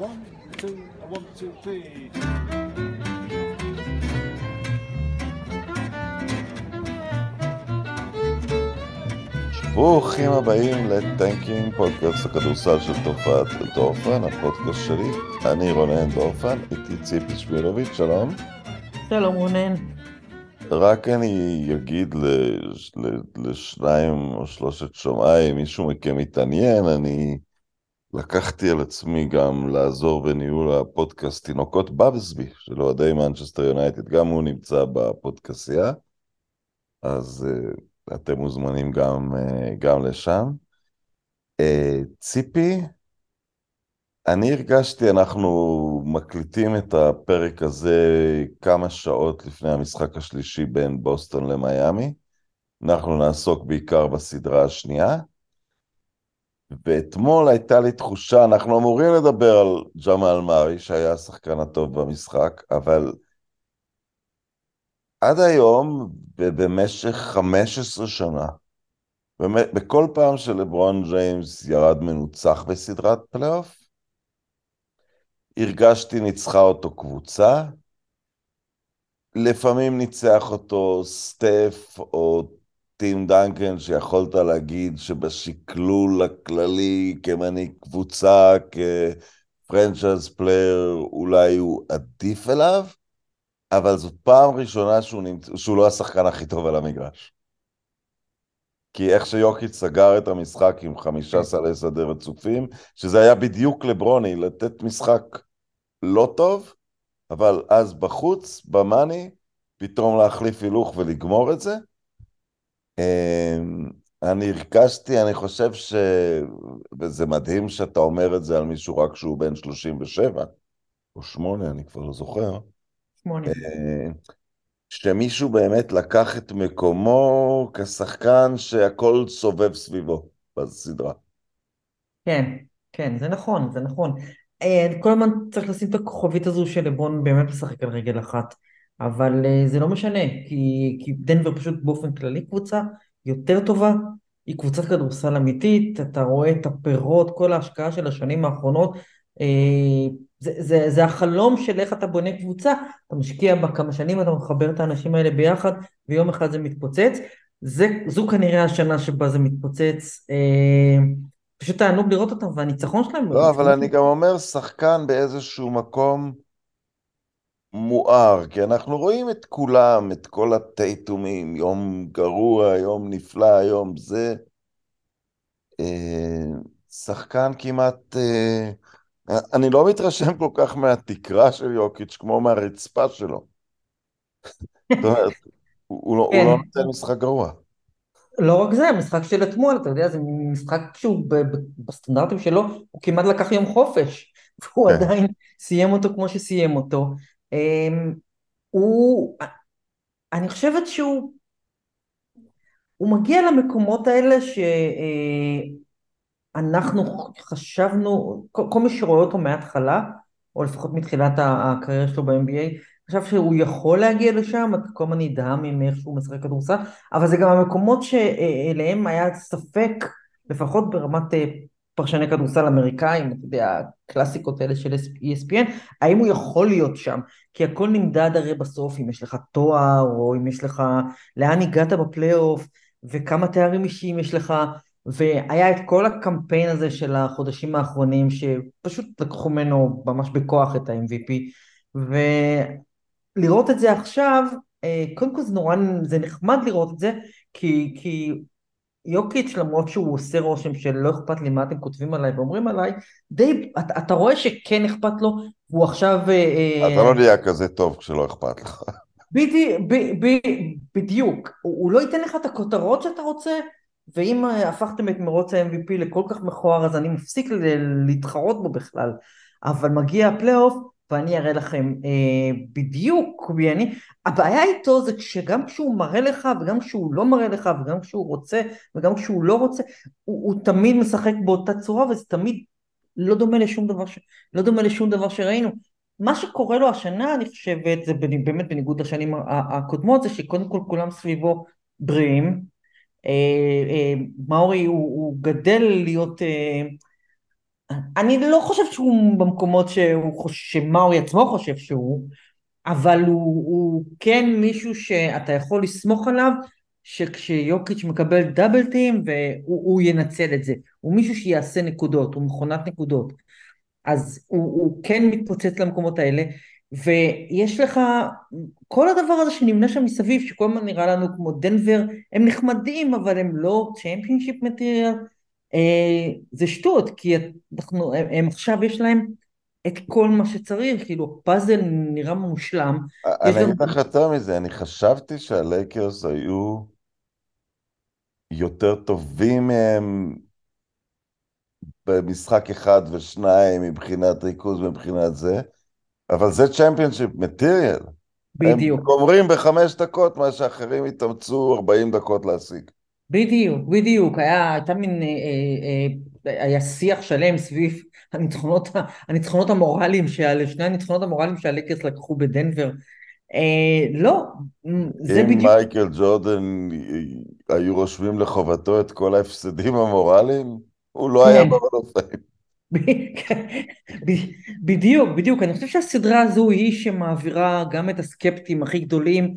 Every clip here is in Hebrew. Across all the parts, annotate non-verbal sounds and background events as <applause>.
one, two, one, two, three. ברוכים הבאים לטנקינג, פודקאסט הכדורסל של תופעת דורפן, הפודקאסט שלי. אני רונן דורפן, איתי ציפי שמילוביץ', שלום. שלום רונן. רק אני אגיד לש, לשניים או שלושת שומעיי, אם מישהו מכם מתעניין, אני לקחתי על עצמי גם לעזור בניהול הפודקאסט תינוקות בבסבי, של אוהדי מנצ'סטר יונייטד, גם הוא נמצא בפודקאסייה, אז uh, אתם מוזמנים גם, uh, גם לשם. Uh, ציפי, אני הרגשתי, אנחנו מקליטים את הפרק הזה כמה שעות לפני המשחק השלישי בין בוסטון למיאמי. אנחנו נעסוק בעיקר בסדרה השנייה. ואתמול הייתה לי תחושה, אנחנו אמורים לדבר על ג'מאל מארי, שהיה השחקן הטוב במשחק, אבל עד היום, במשך 15 שנה, בכל פעם שלברון ג'יימס ירד מנוצח בסדרת פלייאוף, הרגשתי ניצחה אותו קבוצה, לפעמים ניצח אותו סטף או טים דנקן, שיכולת להגיד שבשקלול הכללי כמנהיג קבוצה, כ-franchise player, אולי הוא עדיף עליו, אבל זאת פעם ראשונה שהוא, נמצ... שהוא לא השחקן הכי טוב על המגרש. כי איך שיוקיץ' סגר את המשחק עם חמישה סלי שדה רצופים, שזה היה בדיוק לברוני, לתת משחק לא טוב, אבל אז בחוץ, ב-money, פתאום להחליף הילוך ולגמור את זה. אני הרגשתי, אני חושב ש... וזה מדהים שאתה אומר את זה על מישהו רק שהוא בן 37, או 8, אני כבר לא זוכר. 8. שמישהו באמת לקח את מקומו כשחקן שהכל סובב סביבו בסדרה. כן, כן, זה נכון, זה נכון. כל הזמן צריך לשים את הכוכבית הזו של לברון באמת לשחק על רגל אחת, אבל זה לא משנה, כי, כי דנבר פשוט באופן כללי קבוצה יותר טובה, היא קבוצת כדורסל אמיתית, אתה רואה את הפירות, כל ההשקעה של השנים האחרונות, זה, זה, זה החלום של איך אתה בונה קבוצה, אתה משקיע בה כמה שנים, אתה מחבר את האנשים האלה ביחד, ויום אחד זה מתפוצץ. זה, זו כנראה השנה שבה זה מתפוצץ. אה, פשוט תענוג לראות אותם, והניצחון שלהם... לא, אבל אני גם אומר, שחקן באיזשהו מקום מואר, כי אנחנו רואים את כולם, את כל הטייטומים, יום גרוע, יום נפלא, יום זה. אה, שחקן כמעט... אה, אני לא מתרשם כל כך מהתקרה של יוקיץ' כמו מהרצפה שלו. <laughs> זאת אומרת, הוא, לא, לא כן. נותן משחק גרוע. לא רק זה, המשחק של אתמול, אתה יודע, זה משחק שהוא בסטנדרטים שלו, הוא כמעט לקח יום חופש, והוא כן. עדיין סיים אותו כמו שסיים אותו. אמ, הוא, אני חושבת שהוא, הוא מגיע למקומות האלה שאנחנו חשבנו, כל, מי שרואה אותו מההתחלה, או לפחות מתחילת הקריירה שלו ב-NBA, חשב שהוא יכול להגיע לשם, אתה כל הזמן נדהם מאיך שהוא משחק כדורסל, אבל זה גם המקומות שאליהם היה ספק, לפחות ברמת אה, פרשני כדורסל אמריקאים, אתה יודע, הקלאסיקות האלה של ESPN, האם הוא יכול להיות שם? כי הכל נמדד הרי בסוף, אם יש לך תואר, או אם יש לך, לאן הגעת בפלייאוף, וכמה תארים אישיים יש לך, והיה את כל הקמפיין הזה של החודשים האחרונים, שפשוט לקחו ממנו ממש בכוח את ה-MVP, ולראות את זה עכשיו, אה, קודם כל זה נורא, זה נחמד לראות את זה, כי, כי יוקיץ' למרות שהוא עושה רושם שלא אכפת לי מה אתם כותבים עליי ואומרים עליי, די, אתה, אתה רואה שכן אכפת לו, הוא עכשיו... אה, אתה לא נהיה כזה טוב כשלא אכפת לך. בדי, ב, ב, בדיוק, הוא, הוא לא ייתן לך את הכותרות שאתה רוצה, ואם אה, הפכתם את מרוץ ה-MVP לכל כך מכוער, אז אני מפסיק להתחרות בו בכלל. אבל מגיע הפלייאוף, ואני אראה לכם אה, בדיוק, ואני, הבעיה איתו זה שגם כשהוא מראה לך, וגם כשהוא לא מראה לך, וגם כשהוא רוצה, וגם כשהוא לא רוצה, הוא, הוא תמיד משחק באותה צורה, וזה תמיד לא דומה לשום דבר, ש, לא דומה לשום דבר שראינו. מה שקורה לו השנה, אני חושבת, זה באמת בניגוד לשנים הקודמות, זה שקודם כל כולם סביבו בריאים, אה, אה, מאורי הוא, הוא גדל להיות, אה, אני לא חושבת שהוא במקומות שהוא חושב, שמאורי עצמו חושב שהוא, אבל הוא, הוא כן מישהו שאתה יכול לסמוך עליו שכשיוקיץ' מקבל דאבל טים והוא ינצל את זה. הוא מישהו שיעשה נקודות, הוא מכונת נקודות. אז הוא, הוא כן מתפוצץ למקומות האלה, ויש לך כל הדבר הזה שנבנה שם מסביב, שכל הזמן נראה לנו כמו דנבר, הם נחמדים, אבל הם לא צ'מפיונשיפ מטריאל. אה, זה שטות, כי אנחנו, הם, הם עכשיו יש להם את כל מה שצריך, כאילו פאזל נראה מושלם. אני אגיד לך יותר מזה, אני חשבתי שהלייקרס היו יותר טובים מהם במשחק אחד ושניים מבחינת ריכוז, מבחינת זה, אבל זה צ'מפיונשיפ מטריאל. בדיוק. הם גומרים בחמש דקות מה שאחרים התאמצו 40 דקות להשיג. בדיוק, בדיוק. היה, הייתה מין, אה, אה, אה, היה שיח שלם סביב הניצחונות, הניצחונות המורליים, שעל שני הניצחונות המורליים שהלקרס לקחו בדנבר. אה, לא, זה אם בדיוק... אם מייקל ג'ורדן היו רושמים לחובתו את כל ההפסדים המורליים, הוא לא היה כן. במנופאים. <laughs> בדיוק, בדיוק. אני חושבת שהסדרה הזו היא שמעבירה גם את הסקפטים הכי גדולים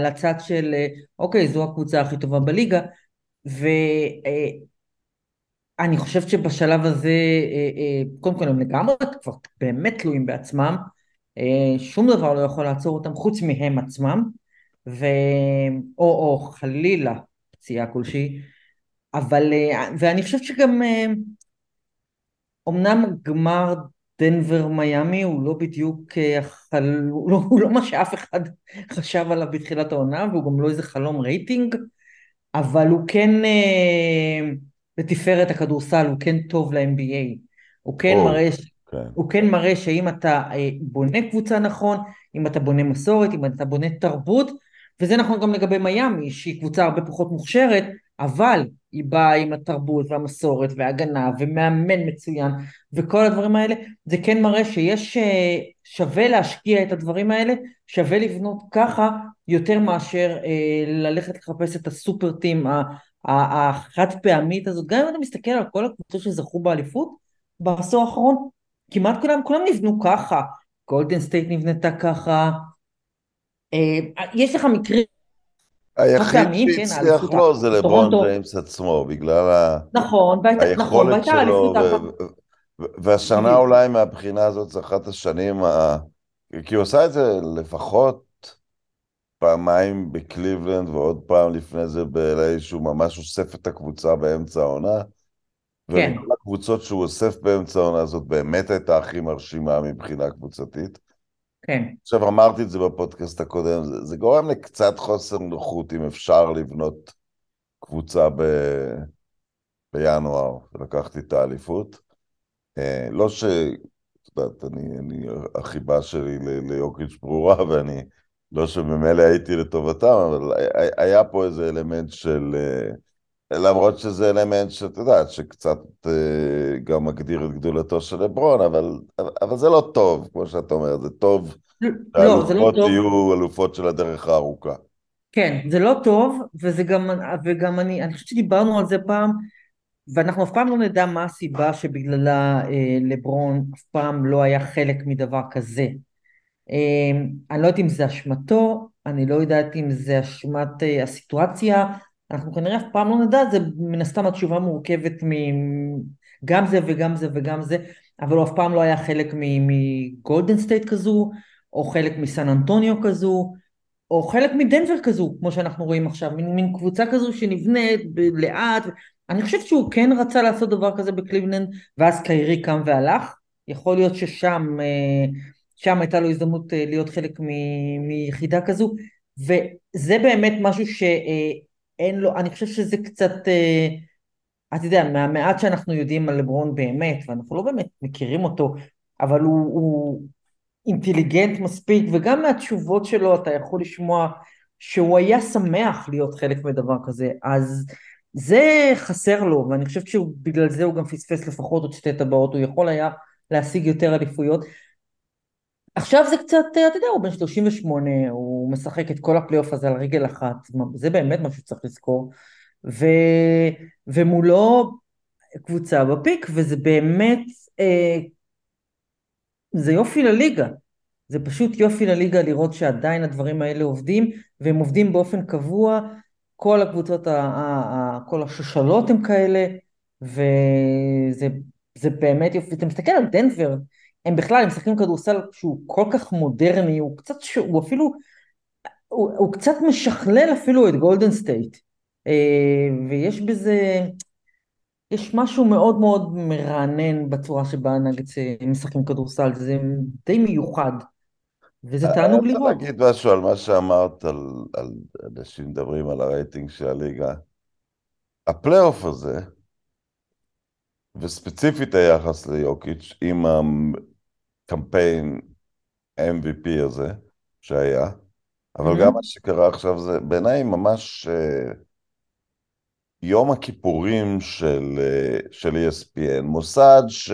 לצד של, אה, אוקיי, זו הקבוצה הכי טובה בליגה, ואני חושבת שבשלב הזה, אה, אה, קודם כל הם לגמרי כבר באמת תלויים בעצמם, אה, שום דבר לא יכול לעצור אותם חוץ מהם עצמם, ו... או, או חלילה פציעה כלשהי, אבל, אה, ואני חושבת שגם, אה, אמנם גמר דנבר מיאמי הוא לא בדיוק, אה, החל... הוא, לא, הוא לא מה שאף אחד חשב עליו בתחילת העונה, והוא גם לא איזה חלום רייטינג, אבל הוא כן אה, לתפארת הכדורסל, הוא כן טוב ל-NBA, הוא כן או, מראה כן. הוא כן מראה שאם אתה אה, בונה קבוצה נכון, אם אתה בונה מסורת, אם אתה בונה תרבות, וזה נכון גם לגבי מיאמי, שהיא קבוצה הרבה פחות מוכשרת, אבל היא באה עם התרבות והמסורת וההגנה ומאמן מצוין וכל הדברים האלה, זה כן מראה שיש אה, שווה להשקיע את הדברים האלה, שווה לבנות ככה יותר מאשר אה, ללכת לחפש את ה-super team החד פעמית הזאת, גם אם אתה מסתכל על כל הקבוצות שזכו באליפות בעשור האחרון, כמעט כולם, כולם נבנו ככה, גולדן סטייט נבנתה ככה, אה, יש לך מקרים היחיד כן, שהצליח לו זה לברון. ג'יימס עצמו, בגלל ה- נכון, נכון, היכולת שלו, ו- והשנה. אולי מהבחינה הזאת זה אחת השנים, ה- כי הוא עשה את זה לפחות פעמיים בקליבלנד ועוד פעם לפני זה ב-LA שהוא ממש אוסף את הקבוצה באמצע העונה. כן. ומכל הקבוצות שהוא אוסף באמצע העונה הזאת באמת הייתה הכי מרשימה מבחינה קבוצתית. כן, עכשיו אמרתי את זה בפודקאסט הקודם, זה, זה גורם לקצת חוסר נוחות אם אפשר לבנות קבוצה ב, בינואר ולקחתי את האליפות. אה, לא ש... את יודעת, אני, אני, החיבה שלי ל- ליוקיץ' ברורה ואני לא שממילא הייתי לטובתם, אבל היה- פה איזה אלמנט של... אה, למרות שזה אלמנט שאת יודעת, שקצת אה, גם מגדיר את גדולתו של לברון, אבל, אבל זה לא טוב, כמו שאת אומרת, זה טוב לא, זה לא שהאלופות טוב, יהיו אלופות של הדרך הארוכה. כן, זה לא טוב, וזה גם, וגם אני, אני חושבת שדיברנו על זה פעם, ואנחנו אף פעם לא נדע מה הסיבה שבגללה אה, לברון אף פעם לא היה חלק מדבר כזה. אה, אני לא יודעת אם זה אשמתו, אני לא יודעת אם זה אשמת אה, הסיטואציה, אנחנו כנראה אף פעם לא נדע, זה מן הסתם התשובה מורכבת מגם זה וגם זה וגם זה, אבל הוא אף פעם לא היה חלק מגולדן סטייט כזו, או חלק מסן אנטוניו כזו, או חלק מדנבר כזו, כמו שאנחנו רואים עכשיו, מין, מין קבוצה כזו שנבנית לאט. אני חושבת שהוא כן רצה לעשות דבר כזה בקליבלנד, ואז קיירי קם והלך. יכול להיות ששם אה, שם הייתה לו הזדמנות אה, להיות חלק מ- מיחידה כזו, וזה באמת משהו שאין לו, אני חושב שזה קצת, אה, אתה יודע, מהמעט שאנחנו יודעים על לברון באמת, ואנחנו לא באמת מכירים אותו, אבל הוא, הוא אינטליגנט מספיק, וגם מהתשובות שלו אתה יכול לשמוע שהוא היה שמח להיות חלק מדבר כזה, אז זה חסר לו, ואני חושבת שבגלל זה הוא גם פספס לפחות עוד שתי טבעות, הוא יכול היה להשיג יותר אליפויות. עכשיו זה קצת, אתה יודע, הוא בן 38, הוא משחק את כל הפלייאוף הזה על רגל אחת, זה באמת משהו שצריך לזכור, ו... ומולו קבוצה ב-peak, וזה באמת, אה, זה יופי לליגה. זה פשוט יופי לליגה לראות שעדיין הדברים האלה עובדים, והם עובדים באופן קבוע. כל הקבוצות, כל השושלות הם כאלה, וזה באמת יופי. אתה מסתכל על דנבר, הם בכלל, הם משחקים כדורסל שהוא כל כך מודרני, הוא קצת, הוא אפילו, הוא, הוא קצת משכלל אפילו את גולדן סטייט. אה, ויש בזה, יש משהו מאוד מאוד מרענן בצורה שבה נגץ משחקים כדורסל, זה די מיוחד. וזה תענוג לראות. אני רוצה להגיד משהו על מה שאמרת, על, על אנשים מדברים על הרייטינג של הליגה. הפלייאוף הזה, וספציפית היחס ליוקיץ', עם הקמפיין MVP הזה שהיה, אבל mm-hmm. גם מה שקרה עכשיו זה בעיניי ממש uh, יום הכיפורים של, uh, של ESPN, מוסד ש...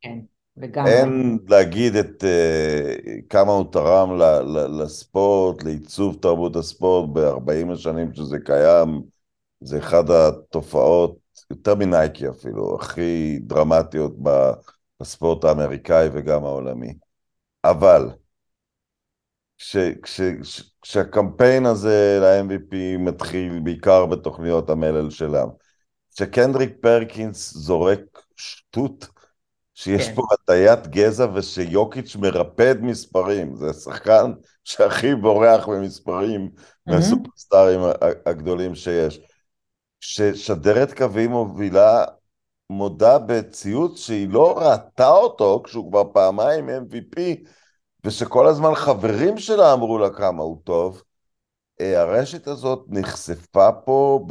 כן. אין להגיד את uh, כמה הוא תרם ל, ל, לספורט, לעיצוב תרבות הספורט ב-40 השנים שזה קיים. זה אחת התופעות, יותר מנייקי אפילו, הכי דרמטיות בספורט האמריקאי וגם העולמי. אבל כש, כש, כש, כשהקמפיין הזה ל-MVP מתחיל בעיקר בתוכניות המלל שלם, כשקנדריק פרקינס זורק שטות שיש כן. פה הטיית גזע ושיוקיץ' מרפד מספרים, זה שחקן שהכי בורח במספרים mm-hmm. מהסופרסטארים הגדולים שיש. ששדרת קווים מובילה מודה בציוץ שהיא לא ראתה אותו כשהוא כבר פעמיים MVP, ושכל הזמן חברים שלה אמרו לה כמה הוא טוב. אה, הרשת הזאת נחשפה פה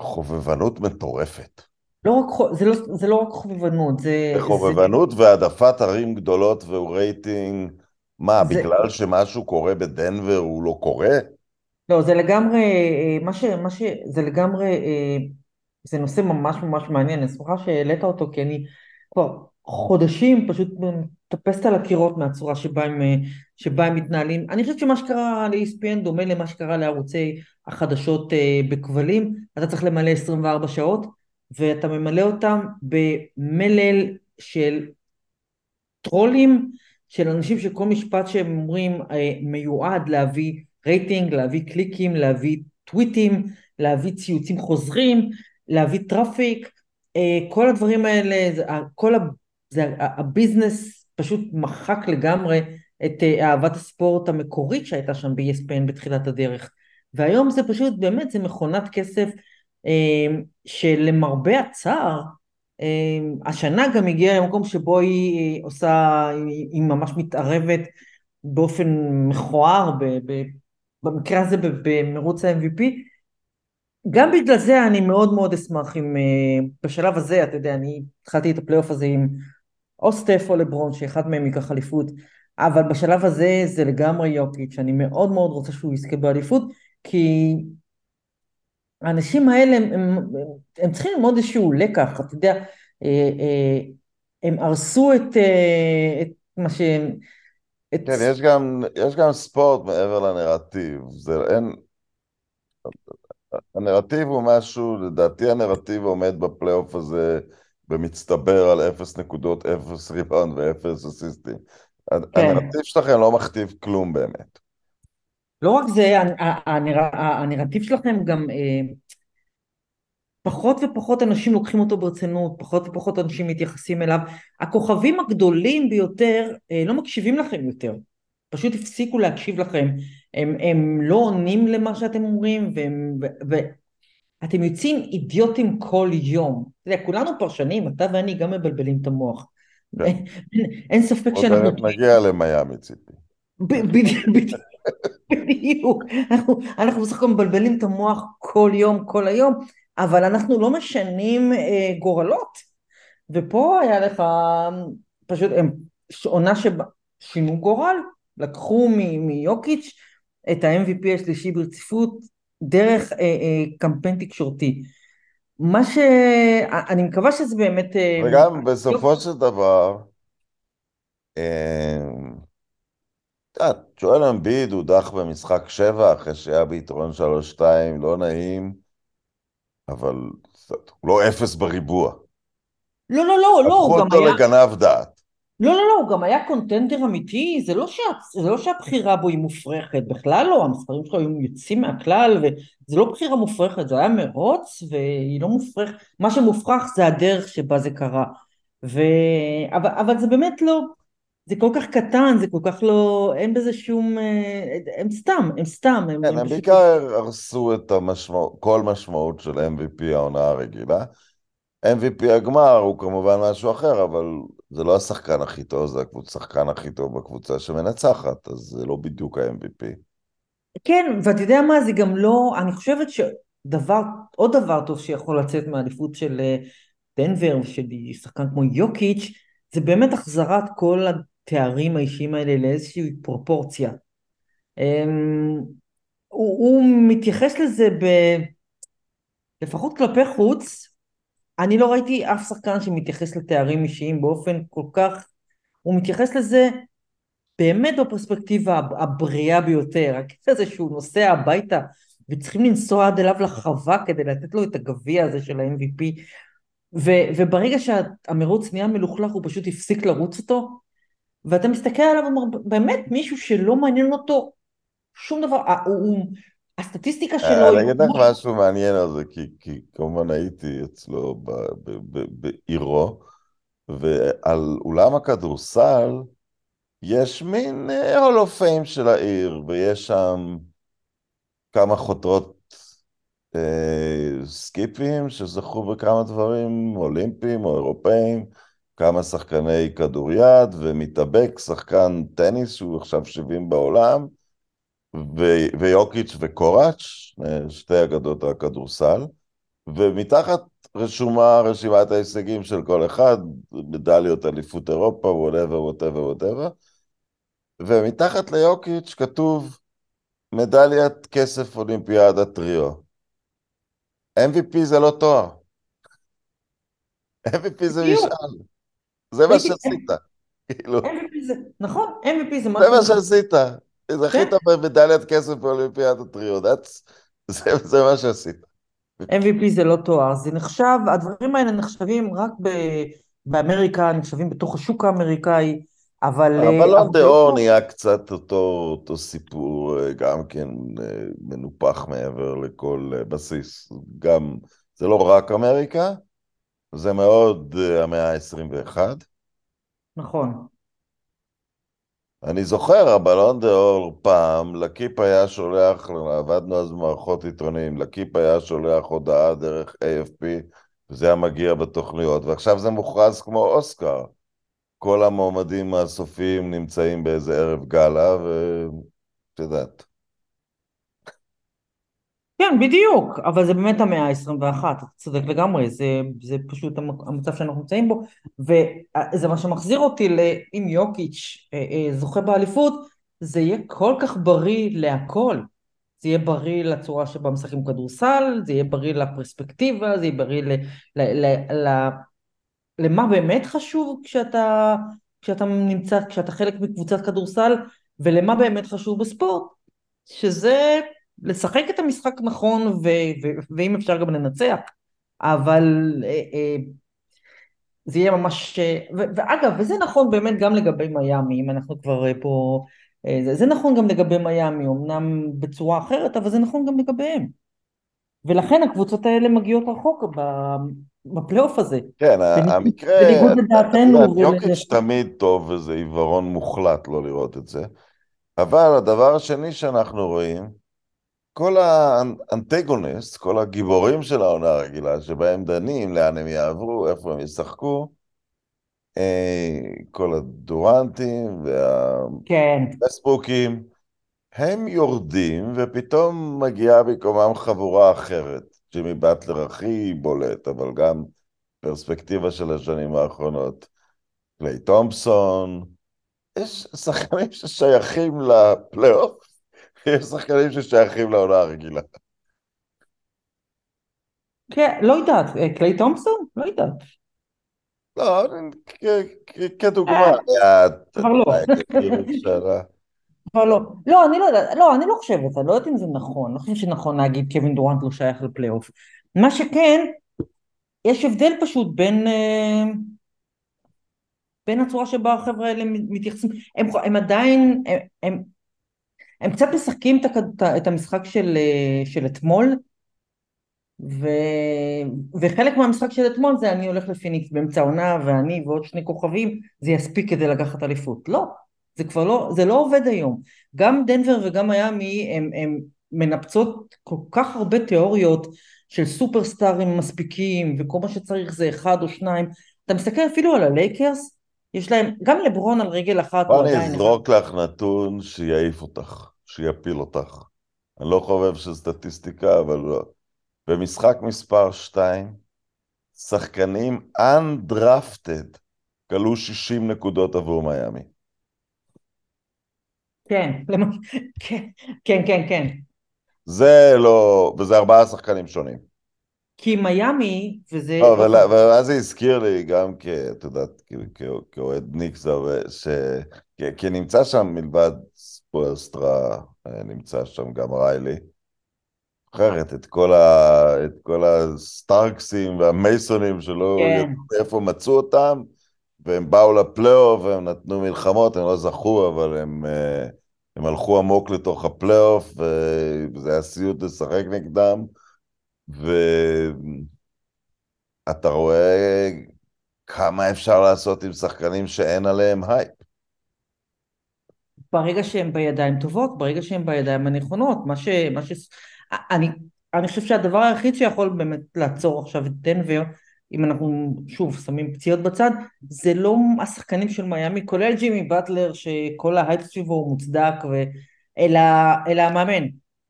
בחובבנות מטורפת. לא רק, זה, לא, זה לא רק חובבנות, זה... חובבנות זה... והעדפת ערים גדולות והוא רייטינג. מה, זה... בגלל שמשהו קורה בדנבר הוא לא קורה? לא, זה לגמרי, אה, מה ש... מה ש... זה לגמרי, אה, זה נושא ממש ממש מעניין, אני שמחה שהעלית אותו, כי אני כבר חודשים פשוט מטפסת על הקירות מהצורה שבה הם, אה, שבה הם מתנהלים. אני חושבת שמה שקרה ל-ESPN דומה למה שקרה לערוצי החדשות בכבלים, אתה צריך למלא 24 שעות. ואתה ממלא אותם במלל של טרולים, של אנשים שכל משפט שהם אומרים אה, מיועד להביא רייטינג, להביא קליקים, להביא טוויטים, להביא ציוצים חוזרים, להביא traffic, אה, כל הדברים האלה, כל ה, זה, ה-business פשוט מחק לגמרי את אה, אהבת הספורט המקורית שהייתה שם ב-ESPN בתחילת הדרך. והיום זה פשוט, באמת, זה מכונת כסף אמ, שלמרבה הצער, השנה גם הגיעה למקום שבו היא עושה, היא ממש מתערבת באופן מכוער, במקרה הזה במרוץ ה-MVP. גם בגלל זה אני מאוד מאוד אשמח אם אה, בשלב הזה, אתה יודע, אני התחלתי את הפלייאוף הזה עם או סטף או לברון, שאחד מהם ייקח אליפות, אבל בשלב הזה זה לגמרי יוקיץ', אני מאוד מאוד רוצה שהוא יזכה באליפות, כי האנשים האלה, הם, הם, הם צריכים ללמוד איזשהו לקח, אתה יודע, אה, אה, הם הרסו את, את מה שהם... את... כן, יש גם, יש גם ספורט מעבר לנרטיב, זה אין... הנרטיב הוא משהו, לדעתי הנרטיב עומד בפלייאוף הזה במצטבר על אפס נקודות, אפס ריבאונד ואפס אסיסטים. כן. הנרטיב שלכם לא מכתיב כלום באמת. לא רק זה, הנר... הנרטיב שלכם גם אה, פחות ופחות אנשים לוקחים אותו ברצינות, פחות ופחות אנשים מתייחסים אליו. הכוכבים הגדולים ביותר אה, לא מקשיבים לכם יותר, פשוט הפסיקו להקשיב לכם. הם, הם לא עונים למה שאתם אומרים, והם, ו, ואתם יוצאים אידיוטים כל יום. אתה יודע, כולנו פרשנים, אתה ואני גם מבלבלים את המוח. כן. אין, אין ספק שאנחנו... עוד נגיע למיאמי ציפי. בדיוק. בדיוק. אנחנו, אנחנו בסך הכל מבלבלים את המוח כל יום, כל היום, אבל אנחנו לא משנים אה, גורלות. ופה היה לך פשוט הם, עונה ששינו גורל, לקחו מיוקיץ' את ה-MVP השלישי ברציפות דרך אה, אה, קמפיין תקשורתי. מה ש... אני מקווה שזה באמת... אה, וגם בסופו של דבר, אה, את יודעת, שואל אמביד הודח במשחק שבע אחרי שהיה ביתרון שלוש שתיים, לא נעים. אבל הוא לא אפס בריבוע. לא, לא, לא, לא, הוא הפכו גם אותו היה... לגנב דעת. לא, לא, לא, הוא גם היה קונטנדר אמיתי, זה לא, שה... זה לא שהבחירה בו היא מופרכת, בכלל לא, המספרים שלו היו יוצאים מהכלל, וזה לא בחירה מופרכת, זה היה מרוץ, והיא לא מופרכת, מה שמופרך זה הדרך שבה זה קרה. ו... אבל, אבל זה באמת לא, זה כל כך קטן, זה כל כך לא, אין בזה שום, אה, הם סתם, הם סתם. הם, כן, הם הם פשוט- בעיקר הרסו את המשמעות, כל משמעות של MVP העונה הרגילה. MVP הגמר הוא כמובן משהו אחר, אבל זה לא השחקן הכי טוב, זה השחקן הכי טוב בקבוצה שמנצחת, אז זה לא בדיוק ה-MVP. כן, ואתה יודע מה, זה גם לא, אני חושבת שדבר, עוד דבר טוב שיכול לצאת מהאליפות של אה, דנבר ושל שחקן כמו יוקיץ', זה באמת החזרת כל התארים האישיים האלה לאיזושהי פרופורציה. אמ, הוא, הוא מתייחס לזה ב... לפחות כלפי חוץ, אני לא ראיתי אף שחקן שמתייחס לתארים אישיים באופן כל כך, הוא מתייחס לזה באמת בפרספקטיבה הבריאה ביותר, הקטע הזה שהוא נוסע הביתה וצריכים לנסוע עד אליו לחווה כדי לתת לו את הגביע הזה של ה-MVP ו- וברגע שהמרוץ נהיה מלוכלך הוא פשוט הפסיק לרוץ אותו ואתה מסתכל עליו ואומר באמת מישהו שלא מעניין אותו שום דבר, הוא, הוא, הסטטיסטיקה שלו אה, היא אני אגיד לך משהו מעניין על זה, כי, כי כמובן הייתי אצלו ב- ב- ב- בעירו, ועל אולם הכדורסל יש מין הול אוף פיים של העיר, ויש שם כמה חותרות אה, סקיפים שזכו בכמה דברים אולימפיים או אירופאים, כמה שחקני כדוריד, ומתאבק, שחקן טניס שהוא עכשיו 70 בעולם, ו- ויוקיץ' וקוראץ', אה, שתי אגדות הכדורסל, ומתחת רשומה רשימת ההישגים של כל אחד, מדליות אליפות אירופה, whatever, whatever, whatever, ומתחת ליוקיץ' כתוב מדליית כסף אולימפיאדה טריו. MVP זה לא תואר. MVP זה. משאל. זה מה שעשית. MVP זה, נכון, MVP זה זה משהו, מה שעשית. זכית כן. במדליית כסף באולימפיאדה טריו. That's- זה זה מה שעשית. MVP זה לא תואר, זה נחשב, הדברים האלה נחשבים רק ב, באמריקה, נחשבים בתוך השוק האמריקאי, אבל... אה, אבל דה אור פה- נהיה קצת אותו, אותו סיפור, אה, גם כן אה, מנופח מעבר לכל בסיס. גם, זה לא רק אמריקה, זה מאוד אה, המאה ה-21. נכון, אני זוכר, הבלון דה אור פעם, לקיפ היה שולח, עבדנו אז במערכות עיתונים, לקיפ היה שולח הודעה דרך AFP, וזה היה מגיע בתוכניות, ועכשיו זה מוכרז כמו אוסקר. כל המועמדים הסופיים נמצאים באיזה ערב גאלה, ואת יודעת. כן, בדיוק, אבל זה באמת המאה ה-21, אתה צודק לגמרי, זה, זה פשוט המ- המצב שאנחנו נמצאים בו, וזה מה שמחזיר אותי לאם יוקיץ' אה, אה, זוכה באליפות, זה יהיה כל כך בריא להכל. זה יהיה בריא לצורה שבה משחקים כדורסל, זה יהיה בריא לפרספקטיבה, זה יהיה בריא ל, ל, ל, ל, למה באמת חשוב כשאתה, כשאתה נמצא, כשאתה חלק מקבוצת כדורסל, ולמה באמת חשוב בספורט, שזה לשחק את המשחק נכון, ו, ו, ואם אפשר גם לנצח, אבל אה, אה, זה יהיה ממש, אה, ו, ואגב, וזה נכון באמת גם לגבי מיאמי, אם אנחנו כבר אה, פה, אה, זה, זה נכון גם לגבי מיאמי, אמנם בצורה אחרת, אבל זה נכון גם לגביהם. ולכן הקבוצות האלה מגיעות רחוק בפלייאוף הזה. כן, בניגוד- המקרה, בניגוד לדעתנו, יוקיץ' תמיד טוב וזה עיוורון מוחלט לא לראות את זה, אבל הדבר השני שאנחנו רואים, כל האנטגוניסט, כל הגיבורים של העונה הרגילה, שבהם דנים לאן הם יעברו, איפה הם ישחקו, אה, כל הדורנטים כן, והפסבוקים, הם יורדים ופתאום מגיעה במקומם חבורה אחרת. ג'ימי באטלר הכי בולט, אבל גם פרספקטיבה של השנים האחרונות. קליי תומפסון, יש שחקנים ששייכים לפלייאוף, יש שחקנים ששייכים לעונה הרגילה. כן, לא יודעת, אה, קליי תומפסון? לא יודעת. לא, כדוגמה, אה, היה- כבר לא. לא, לא, אני לא יודעת, לא, אני לא חושבת, אני לא יודעת אם זה נכון, אני לא חושבת שנכון להגיד קווין דורנט לא שייך לפלייאוף. מה שכן, יש הבדל פשוט בין, אה, בין הצורה שבה החבר'ה האלה מתייחסים, הם, הם עדיין, הם, הם, הם קצת משחקים את, המשחק של, אה, של אתמול, ו... וחלק מהמשחק של אתמול זה אני הולך לפיניקס באמצע העונה ואני ועוד שני כוכבים זה יספיק כדי לקחת אליפות. לא, זה כבר לא, זה לא עובד היום. גם דנבר וגם מיאמי הם, הם מנפצות כל כך הרבה תיאוריות של סופרסטארים מספיקים וכל מה שצריך זה אחד או שניים. אתה מסתכל אפילו על הלייקרס, יש להם, גם לברון על רגל אחת הוא עדיין... בוא אני אזרוק לך נתון שיעיף אותך, שיפיל אותך. אני לא חובב של סטטיסטיקה, אבל לא. במשחק מספר 2, שחקנים undrafted כלו 60 נקודות עבור מיאמי. כן, <laughs> כן, כן, כן, כן. זה לא, וזה ארבעה שחקנים שונים. כי מיאמי, וזה... לא, ואז זה הזכיר לי גם כ... את יודעת, כאוהד ניקס. כי נמצא שם מלבד ספולסטרה, נמצא שם גם ריילי. זוכרת את כל, ה... את כל הסטארקסים והמייסונים שלא כן. ידעו איפה מצאו אותם, והם באו לפלייאוף והם נתנו מלחמות, הם לא זכו, אבל הם, אה, הם הלכו עמוק לתוך הפלייאוף, וזה היה סיוט לשחק נגדם, ואתה רואה כמה אפשר לעשות עם שחקנים שאין עליהם הייפ. ברגע שהם בידיים טובות, ברגע שהם בידיים הנכונות, מה ש... מה ש... אני, אני חושב שהדבר היחיד שיכול באמת לעצור עכשיו את דנבר, אם אנחנו שוב שמים פציעות בצד, זה לא השחקנים של מיאמי, כולל ג'ימי באטלר שכל ההייפ סביבו הוא מוצדק, ו... אלא, אלא המאמן.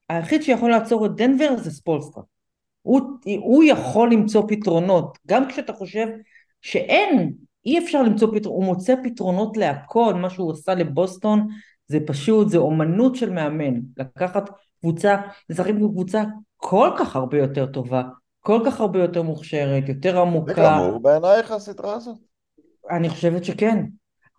היחיד שיכול לעצור את דנבר זה ספולסטרה. הוא, הוא יכול למצוא פתרונות, גם כשאתה חושב שאין, אי אפשר למצוא פתרונות, הוא מוצא פתרונות להכל, מה שהוא עשה לבוסטון זה פשוט, זה אומנות של מאמן, לקחת קבוצה, לשחק בקבוצה כל כך הרבה יותר טובה, כל כך הרבה יותר מוכשרת, יותר עמוקה. זה גמור בעינייך הסדרה הזאת? אני חושבת שכן.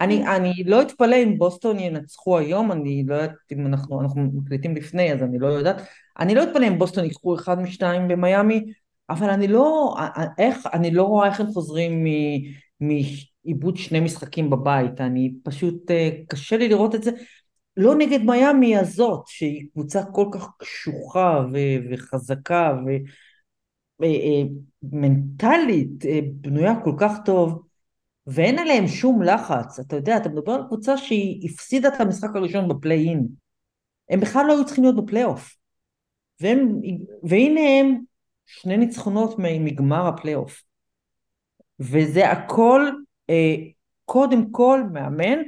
אני, אני לא אתפלא אם בוסטון ינצחו היום, אני לא יודעת אם אנחנו, אנחנו מקליטים לפני אז אני לא יודעת, אני לא אתפלא אם בוסטון ייקחו אחד משתיים במיאמי, אבל אני לא, איך, אני לא רואה איך הם חוזרים מעיבוד שני משחקים בבית, אני פשוט, אה, קשה לי לראות את זה, לא נגד מיאמי הזאת, שהיא קבוצה כל כך קשוחה ו- וחזקה ומנטלית אה, אה, בנויה כל כך טוב, ואין עליהם שום לחץ. אתה יודע, אתה מדבר על קבוצה שהיא הפסידה את המשחק הראשון בפליי-אין. הם בכלל לא היו צריכים להיות בפליי-אוף. והם, והנה הם שני ניצחונות מגמר הפליי-אוף. וזה הכל, אה, קודם כל, מאמן,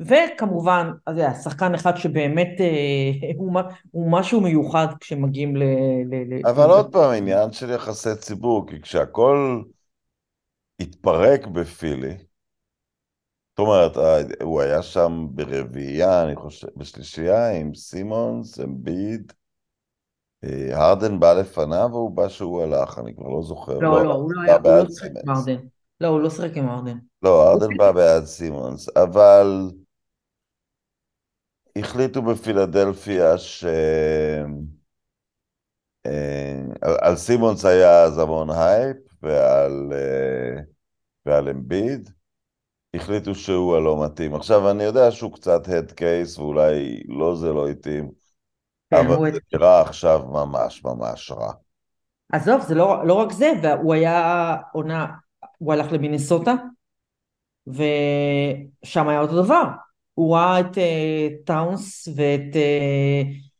וכמובן, אז זה שחקן אחד שבאמת אה, <laughs> הוא, הוא משהו מיוחד כשמגיעים ל... ל אבל ל... עוד פעם, עניין של יחסי ציבור, כי כשהכול התפרק בפילי, זאת אומרת, הוא היה שם ברביעייה, אני חושב, בשלישייה עם סימונס, אמביד, אה, הרדן בא לפניו או הוא בא שהוא הלך? אני כבר לא זוכר. לא, לא, לא הוא לא היה, הוא לא שיחק עם הרדן. לא, הוא לא שיחק עם הרדן. לא, הרדן בא בעד סימונס, אבל... החליטו בפילדלפיה ש... אה, על סימונס היה אז המון הייפ ועל, אה, ועל אמביד, החליטו שהוא הלא מתאים. עכשיו, אני יודע שהוא קצת הד קייס ואולי לא זה לא התאים, אבל זה נראה עכשיו ממש ממש רע. עזוב, זה לא, לא רק זה, והוא היה עונה, הוא הלך למינסוטה, ושם היה אותו דבר. הוא ראה את uh, טאונס ואת... Uh,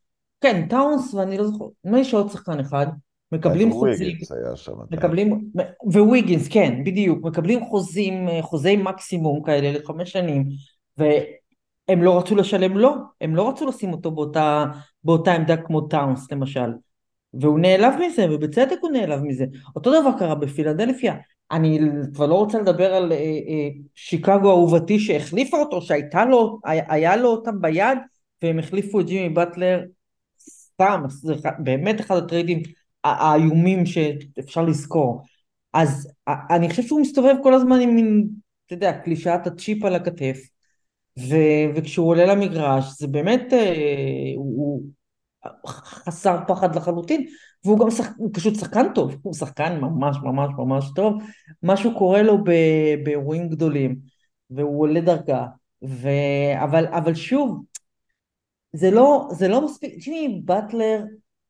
כן, טאונס, ואני לא זוכר, נדמה לי שעוד שחקן אחד, מקבלים חוזים... היה שם. מקבלים, וויגינס, כן, בדיוק, מקבלים חוזים, אה, חוזי מקסימום כאלה לחמש שנים, והם לא רצו לשלם לו, הם לא רצו לשים אותו באותה, באותה עמדה כמו טאונס למשל. והוא נעלב מזה, ובצדק הוא נעלב מזה. אותו דבר קרה בפילדלפיה. אני כבר לא רוצה לדבר על אה, אה, שיקגו אהובתי שהחליפה אותו, שהייתה לו, היה לו אותם ביד, והם החליפו את ג'ימי באטלר סתם, זה באמת אחד הטריידים האיומים שאפשר לזכור. אז אני חושב שהוא מסתובב כל הזמן עם מין, אתה יודע, קלישאת הצ'יפ על הכתף, ו, וכשהוא עולה למגרש, זה באמת, אה, הוא, חסר פחד לחלוטין, והוא גם שח, הוא פשוט שחקן טוב, הוא שחקן ממש ממש ממש טוב, משהו קורה לו באירועים גדולים, והוא עולה דרגה, ו... אבל, אבל שוב, זה לא, זה לא מספיק, ג'ימי באטלר,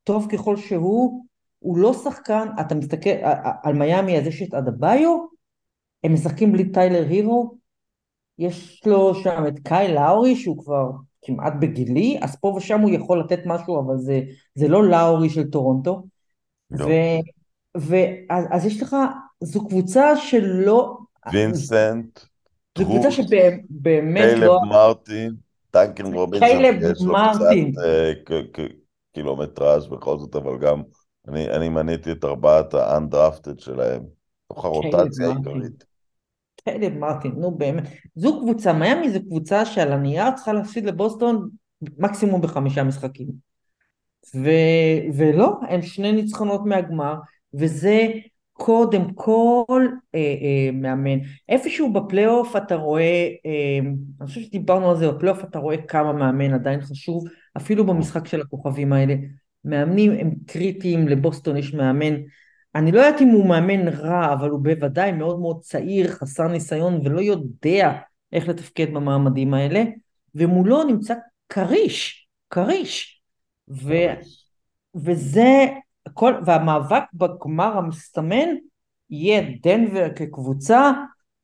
טוב ככל שהוא, הוא לא שחקן, אתה מסתכל על מיאמי, אז יש את אדבאיו, הם משחקים בלי טיילר הירו, יש לו שם את קאי לאורי שהוא כבר כמעט בגילי, אז פה ושם הוא יכול לתת משהו, אבל זה, זה לא לאורי של טורונטו. לא. ו, ו, אז, אז יש לך, זו קבוצה שלא... וינסנט, זו קבוצה שבאמת לא... קיילב מרטין, טנקן רובינסון, יש לו קצת uh, קילומטראז' בכל זאת, אבל גם אני, אני מניתי את ארבעת האנדרפטד שלהם, תוך הרוטציה העיקרית. קיילב מרטין, נו באמת. זו קבוצה, מיאמי זו קבוצה שעל הנייר צריכה להפסיד לבוסטון מקסימום בחמישה משחקים. ו, ולא, הם שני ניצחונות מהגמר, וזה קודם כל אה, אה, מאמן. איפשהו בפלייאוף אתה רואה, אה, אני חושב שדיברנו על זה, בפלייאוף אתה רואה כמה מאמן עדיין חשוב, אפילו במשחק של הכוכבים האלה. מאמנים הם קריטיים, לבוסטון יש מאמן, אני לא יודעת אם הוא מאמן רע, אבל הוא בוודאי מאוד מאוד צעיר, חסר ניסיון ולא יודע איך לתפקד במעמדים האלה, ומולו נמצא כריש, כריש. ו, וזה, כל, והמאבק בגמר המסתמן יהיה דנבר כקבוצה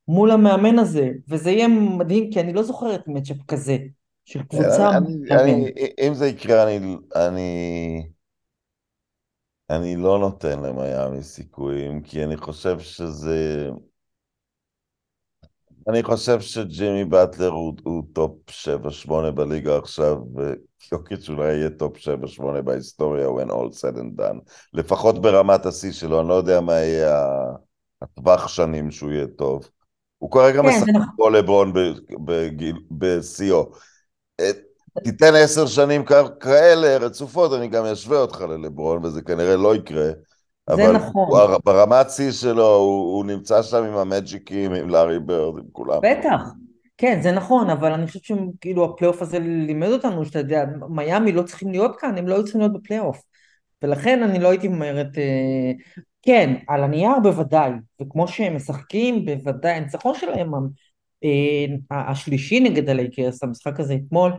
מול המאמן הזה, וזה יהיה מדהים, כי אני לא זוכרת מצ'אפ כזה, של קבוצה... אני, אני, אם זה יקרה, אני... אני... אני לא נותן למיאמי סיכויים, כי אני חושב שזה... אני חושב שג'ימי באטלר הוא, הוא top 7-8 בליגה עכשיו, ויוקיץ' אולי יהיה top 7-8 בהיסטוריה when all said and done. לפחות ברמת השיא שלו, אני לא יודע מה יהיה הטווח שנים שהוא יהיה טוב. הוא כרגע כן, משחק נכון. כמו לברון בשיאו. תיתן עשר שנים כאלה רצופות, אני גם אשווה אותך ללברון, וזה כנראה לא יקרה. זה נכון. הוא, ברמת שיא שלו, הוא, הוא נמצא שם עם המג'יקים, עם לארי ברד, עם כולם. בטח, כן, זה נכון, אבל אני חושבת שכאילו הפלייאוף הזה לימד אותנו, שאתה יודע, מיאמי לא צריכים להיות כאן, הם לא היו צריכים להיות בפלייאוף. ולכן אני לא הייתי אומרת, אה, כן, על הנייר בוודאי, וכמו שהם משחקים, בוודאי, הניצחון שלהם, אה, השלישי נגד הלייקרס, המשחק הזה אתמול,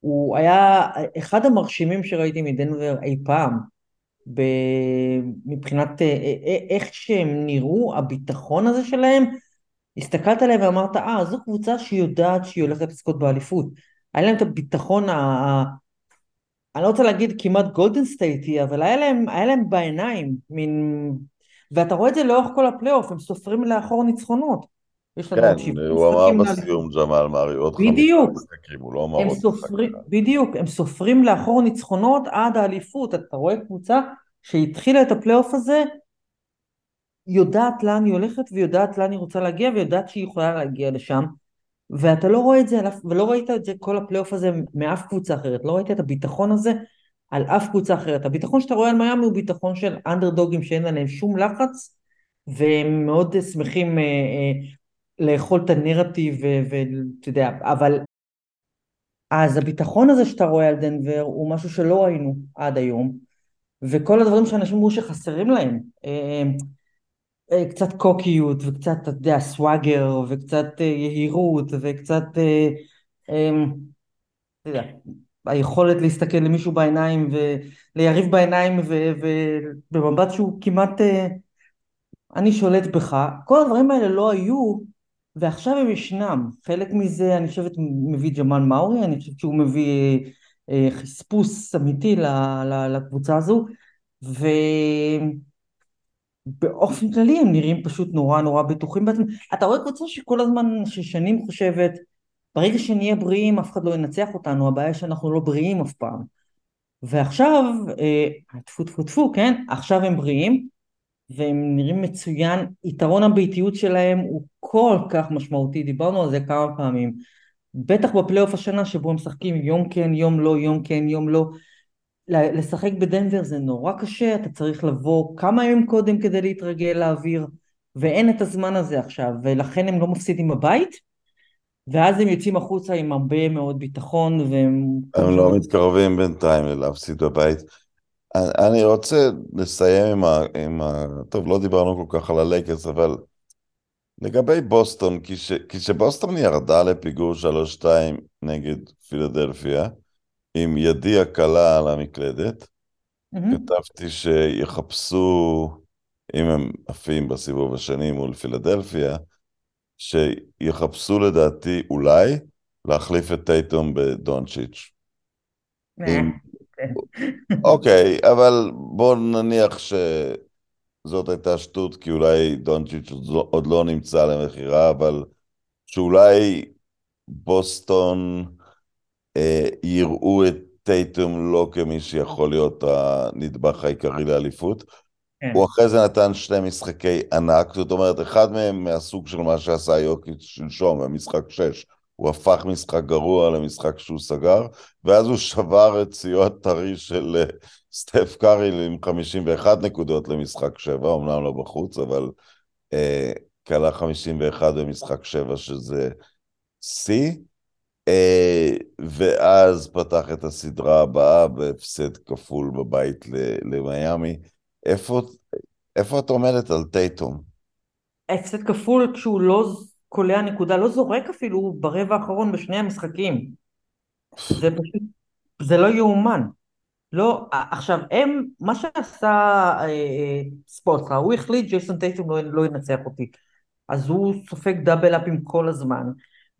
הוא היה אחד המרשימים שראיתי מדנבר אי פעם, ב... מבחינת אה, אה, אה, איך שהם נראו, הביטחון הזה שלהם, הסתכלת עליהם ואמרת, אה, זו קבוצה שיודעת שהיא הולכת לזכות באליפות. היה להם את הביטחון, ה... אני לא רוצה להגיד כמעט גולדן סטייטי, אבל היה להם, היה להם בעיניים, מין... ואתה רואה את זה לאורך כל הפלייאוף, הם סופרים לאחור ניצחונות. יש לנו כן, הוא אמר בסיום ג'מאל מארי עוד חמישה משחקים, הוא לא אמר עוד סופרים, בדיוק, הם סופרים לאחור ניצחונות עד האליפות, אתה רואה קבוצה שהתחילה את הפלייאוף הזה, יודעת לאן היא הולכת ויודעת לאן היא רוצה להגיע ויודעת שהיא יכולה להגיע לשם. ואתה לא רואה את זה, ולא ראית את זה כל הפלייאוף הזה מאף קבוצה אחרת, לא ראית את הביטחון הזה על אף קבוצה אחרת. הביטחון שאתה רואה על מיאמי הוא ביטחון של אנדרדוגים שאין עליהם שום לחץ והם מאוד שמחים אה, אה, לאכול את הנרטיב ואתה יודע, אבל אז הביטחון הזה שאתה רואה על דנבר הוא משהו שלא ראינו עד היום, וכל הדברים שאנשים אמרו שחסרים להם, אה, אה, קצת קוקיות וקצת, אתה יודע, סוואגר וקצת אה, יהירות וקצת, אתה יודע, היכולת להסתכל למישהו בעיניים וליריב בעיניים ובמבט שהוא כמעט אני שולט בך, כל הדברים האלה לא היו ועכשיו הם ישנם. חלק מזה, אני חושבת, מביא ג'מאל מאורי, אני חושבת שהוא מביא אה, חספוס אמיתי לקבוצה הזו, ובאופן כללי הם נראים פשוט נורא נורא בטוחים בעצמם. אתה רואה קבוצה שכל הזמן, ששנים חושבת, ברגע שנהיה בריאים אף אחד לא ינצח אותנו, הבעיה שאנחנו לא בריאים אף פעם. ועכשיו, אה, טפו טפו טפו, כן? עכשיו הם בריאים, והם נראים מצוין, יתרון הביתיות שלהם הוא כל כך משמעותי, דיברנו על זה כמה פעמים, בטח בפלייאוף השנה שבו הם משחקים יום כן, יום לא, יום כן, יום לא, לשחק בדנבר זה נורא קשה, אתה צריך לבוא כמה ימים קודם כדי להתרגל לאוויר, ואין את הזמן הזה עכשיו, ולכן הם לא מפסידים בבית, ואז הם יוצאים החוצה עם הרבה מאוד ביטחון, והם... הם לא מתקרבים בינתיים להפסיד בבית. אני- רוצה לסיים עם ה... עם ה... טוב, לא דיברנו כל כך על הלייקרס, אבל לגבי בוסטון, כש- כשבוסטון ירדה לפיגור 3-2 נגד פילדלפיה, עם ידי הקלה על המקלדת, מהמם. כתבתי שיחפשו, אם הם עפים בסיבוב השני מול פילדלפיה, שיחפשו לדעתי אולי להחליף את טייטום בדונצ'יץ'. כן. אוקיי, אבל בוא נניח שזאת הייתה שטות, כי אולי דונצ'יץ' עוד לא- עוד לא נמצא למכירה, אבל שאולי בוסטון אה, יראו את טייטום לא כמי שיכול להיות הנדבך העיקרי לאליפות. כן. הוא אחרי זה נתן שני משחקי ענק, זאת אומרת, אחד מהם מהסוג של מה שעשה יוקיץ' שלשום, במשחק 6. הוא הפך משחק גרוע למשחק שהוא סגר, ואז הוא שבר את שיאו הטרי של אה, סטף קארי עם 51 נקודות למשחק 7, אמנם לא בחוץ, אבל אה, כלה 51 במשחק 7, שזה שיא. אה, ואז פתח את הסדרה הבאה בהפסד כפול בבית למיאמי. איפה, איפה את עומדת על טייטום? הפסד כפול כשהוא לא קולע נקודה, לא זורק אפילו ברבע האחרון בשני המשחקים. זה פשוט, זה לא יאומן. לא, עכשיו הם, מה שעשה אה, אה, ספורטסקה, הוא החליט ג'ייסון טייטום לא, לא ינצח אותי. אז הוא סופג דאבל אפים כל הזמן.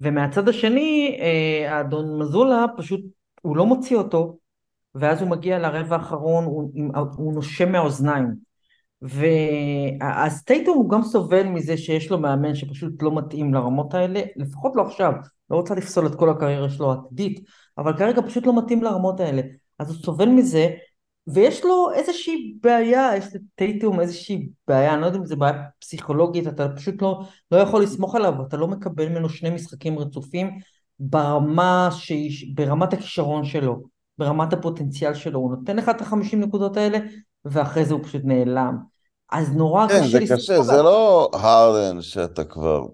ומהצד השני, אה, האדון מזולה פשוט, הוא לא מוציא אותו, ואז הוא מגיע לרבע האחרון, הוא, הוא נושם מהאוזניים. ואז טייטום הוא גם סובל מזה שיש לו מאמן שפשוט לא מתאים לרמות האלה, לפחות לא עכשיו, לא רוצה לפסול את כל הקריירה שלו העתידית, אבל כרגע פשוט לא מתאים לרמות האלה. אז הוא סובל מזה, ויש לו איזושהי בעיה, יש לטייטום איזושהי בעיה, אני לא יודע אם זו בעיה פסיכולוגית, אתה פשוט לא, לא יכול לסמוך עליו, אתה לא מקבל ממנו שני משחקים רצופים ברמה שיש, ברמת הכישרון שלו, ברמת הפוטנציאל שלו, הוא נותן לך את החמישים נקודות האלה, ואחרי זה הוא פשוט נעלם. אז נורא כן, קשה זה לסמוך קשה, עליו. זה לא הרדן שאתה כבר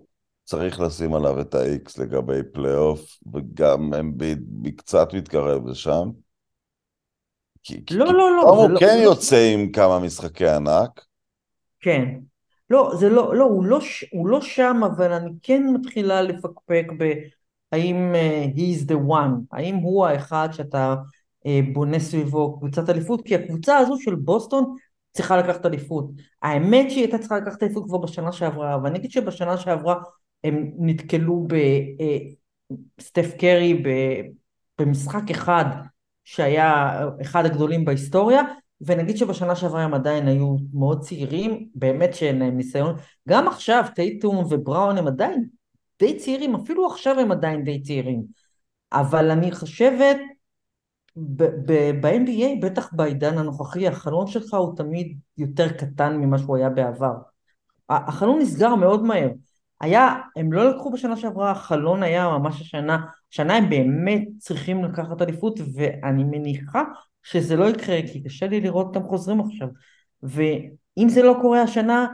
צריך לשים עליו את ה-X לגבי פלייאוף, וגם אמביד קצת מתקרב לשם. כי, כי לא, לא, לא, זה הוא לא- כן זה לא- יוצא עם כמה משחקי ענק. כן. לא, זה לא, לא, הוא לא, הוא לא שם, אבל אני כן מתחילה לפקפק בהאם uh, he is the one, האם הוא האחד שאתה uh, בונה סביבו קבוצת אליפות, כי הקבוצה הזו של בוסטון צריכה לקחת אליפות. האמת שהיא הייתה צריכה לקחת אליפות כבר בשנה שעברה, ואני אגיד שבשנה שעברה הם נתקלו בסטף קרי ב- במשחק אחד שהיה אחד הגדולים בהיסטוריה, ונגיד שבשנה שעברה הם עדיין היו מאוד צעירים, באמת שאין להם ניסיון. גם עכשיו טייטום ובראון הם עדיין די צעירים, אפילו עכשיו הם עדיין די צעירים. אבל אני חושבת, ב-NBA, בטח בעידן הנוכחי, החלון שלך הוא תמיד יותר קטן ממה שהוא היה בעבר. החלון נסגר מאוד מהר. היה, הם לא לקחו בשנה שעברה, החלון היה ממש השנה, שנה הם באמת צריכים לקחת אליפות, ואני מניחה שזה לא יקרה, כי קשה לי לראות אותם חוזרים עכשיו. ואם זה לא קורה השנה,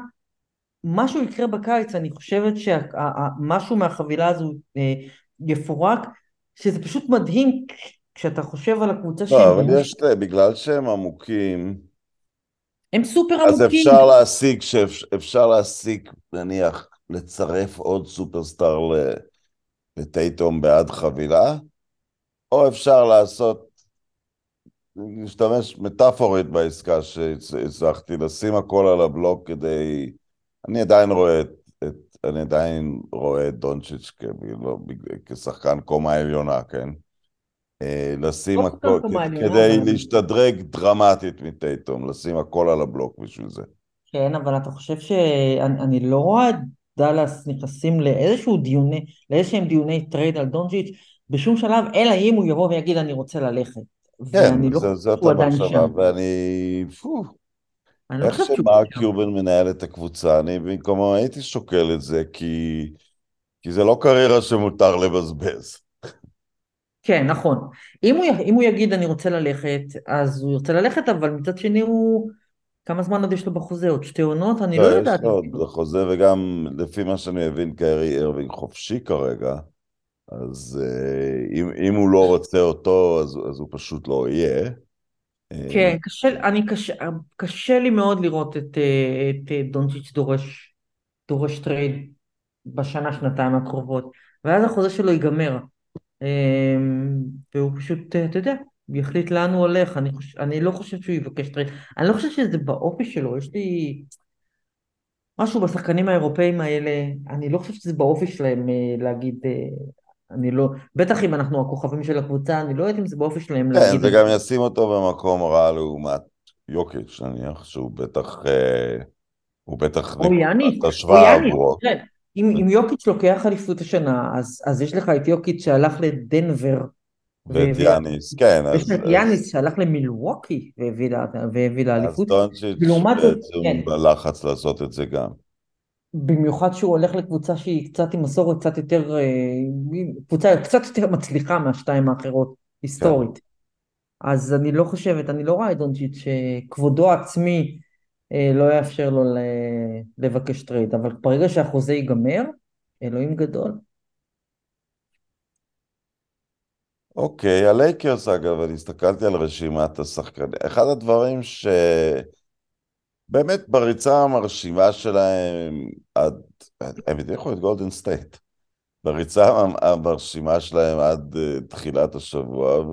משהו יקרה בקיץ, אני חושבת שמשהו מהחבילה הזו אה, יפורק, שזה פשוט מדהים כשאתה חושב על הקבוצה לא, שהם... אבל יש, בגלל שהם עמוקים, הם סופר אז עמוקים. אפשר להשיג, שאפ- אפשר להשיג, נניח, לצרף עוד סופרסטאר לטייטום בעד חבילה, או אפשר לעשות, להשתמש מטאפורית בעסקה שהצלחתי, לשים הכל על הבלוק כדי... אני עדיין רואה את, את אני עדיין רואה את דונצ'יץ' כאילו, כשחקן קומה עליונה, כן? לשים לא הכל, עליונה, כדי להשתדרג דרמטית מטייטום, לשים הכל על הבלוק בשביל זה. כן, אבל אתה חושב שאני אני לא רואה את דאלאס נכנסים לאיזשהו דיוני, לאיזשהם דיוני טרייד על דונצ'יץ' בשום שלב, אלא אם הוא יבוא ויגיד אני רוצה ללכת. כן, לא זאת המחשבה. ואני... פו, לא איך שמרק שם. קיובן מנהל את הקבוצה, אני במקומו הייתי שוקל את זה, כי... כי זה לא קריירה שמותר לבזבז. כן, נכון. אם הוא, אם הוא יגיד אני רוצה ללכת, אז הוא ירצה ללכת, אבל מצד שני הוא... כמה זמן עוד יש לו בחוזה? עוד שתי עונות? אני לא לא, יש יודעת. לו עוד אפילו. חוזה, וגם לפי מה שאני מבין, קיירי ארווינג חופשי כרגע, אז אה, אם, אם הוא לא רוצה אותו, אז, אז הוא פשוט לא יהיה. אה, כן, קשה, אני קשה, קשה לי מאוד לראות את, אה, את אה, דונצ'יץ' דורש, דורש טרייד בשנה, שנתיים הקרובות, ואז החוזה שלו ייגמר. אמ, והוא פשוט, אתה יודע, יחליט לאן הוא הולך. אני, חוש, אני לא חושבת שהוא יבקש טרייד. אני לא חושבת שזה באופי שלו, יש לי משהו בשחקנים האירופאים האלה, אני לא חושבת שזה באופי שלהם להגיד, אני לא, בטח אם אנחנו הכוכבים של הקבוצה, אני לא יודעת אם זה באופי שלהם כן, להגיד... זה גם ישים אותו במקום רע לעומת יוקיץ', נניח, שהוא בטח, אה, הוא בטח או יאניס, או יאניס, אם, אם יוקיץ' לוקח אליפות השנה, אז, אז יש לך את יוקיץ' שהלך לדנבר, ואת יאניס, כן, אז, לך את יאניס שהלך למילווקי והביא אז לאליפות, דונצ'יץ' ולעומת זאת, בעצם כן. בלחץ לעשות את זה גם. במיוחד שהוא הולך לקבוצה שהיא קצת עם מסורת קצת יותר, אה, קבוצה קצת יותר מצליחה מהשתיים האחרות, היסטורית. אז אני לא חושבת, אני לא רואה את דונצ'יץ' שכבודו העצמי אה, לא יאפשר לו לבקש טרייד, אבל ברגע שהחוזה ייגמר, אלוהים גדול. אוקיי, הלייקרס אגב, אני הסתכלתי על רשימת השחקנים. אחד הדברים ש... באמת בריצה המרשימה שלהם עד... הם הדיחו את גולדן סטייט. בריצה המרשימה שלהם עד אה, תחילת השבוע,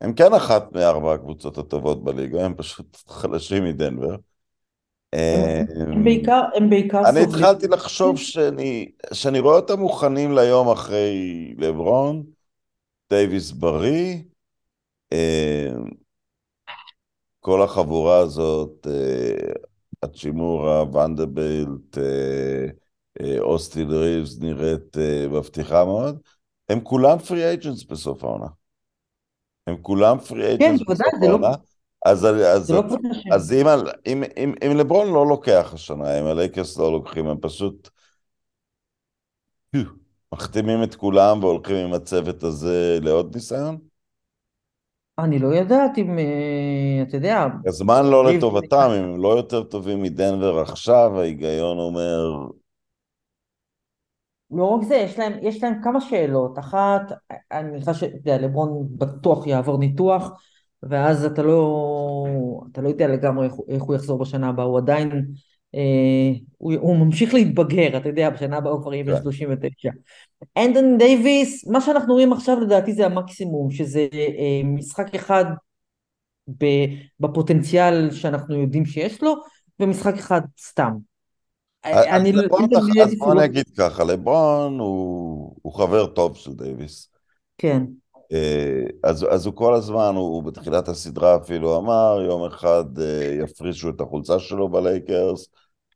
והם כן אחת מארבע הקבוצות הטובות בליגה, הם פשוט חלשים מדנבר. הם, הם בעיקר, הם בעיקר אני סובלים. התחלתי לחשוב שאני, שאני רואה אותם מוכנים ליום אחרי לברון, דייוויס בריא, אה, כל החבורה הזאת, אה, הצ'ימורה, ונדבלט, אה, אה, אוסטין ריבס נראית אה, מבטיחה מאוד, הם כולם פרי אייג'נס בסוף העונה. הם כולם פרי אייג'נס כן, בוודאי, זה לא-. אז, אז, לא ש... אז אם, אם, אם, אם לברון לא לוקח השנה, אם הלייקרס לא לוקחים, הם פשוט מחתימים את כולם והולכים עם הצוות הזה לעוד ניסיון? אני לא יודעת אם, אה, אתה יודע, הזמן לא לטובתם, אם הם לא יותר טובים מדנבר עכשיו, ההיגיון אומר, לא רק זה, יש להם, יש להם כמה שאלות. אחת, אני מניחה שלברון בטוח יעבור ניתוח, ואז אתה לא, אתה לא יודע לגמרי איך, איך הוא יחזור בשנה הבאה, הוא עדיין, אה, הוא, הוא ממשיך להתבגר, אתה יודע, בשנה הבאה הוא כבר יהיה בן כן. 39. אנדון דייוויס, מה שאנחנו רואים עכשיו לדעתי זה המקסימום, שזה אה, משחק אחד בפוטנציאל שאנחנו יודעים שיש לו, ומשחק אחד סתם. אז אני לא- אז דייוויס בוא לא- נגיד ככה, לברון הוא, חבר טוב של דייוויס. כן. אה, אז, אז הוא כל הזמן, הוא, הוא בתחילת הסדרה אפילו אמר, יום אחד אה, יפרישו את החולצה שלו בלייקרס,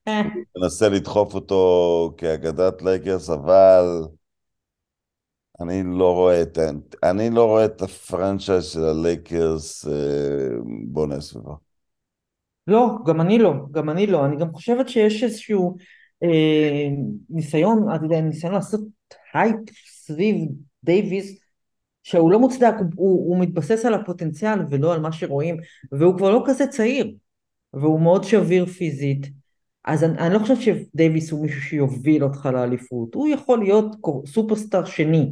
אה, מנסה לדחוף אותו כאגדת לייקרס, אבל אני לא רואה את, אני לא רואה את הפרנצ'ייז של הלייקרס אה, בונה סביבו. לא, גם אני לא, גם אני לא. אני גם חושבת שיש איזשהו אה, ניסיון, אתה יודע, ניסיון לעשות הייפ סביב דייוויס, שהוא לא מוצדק, הוא, הוא, הוא מתבסס על הפוטנציאל ולא על מה שרואים, והוא כבר לא כזה צעיר, והוא מאוד שביר פיזית. אז אני, אני לא חושבת שדייוויס הוא מישהו שיוביל אותך לאליפות, הוא יכול להיות סופרסטאר שני.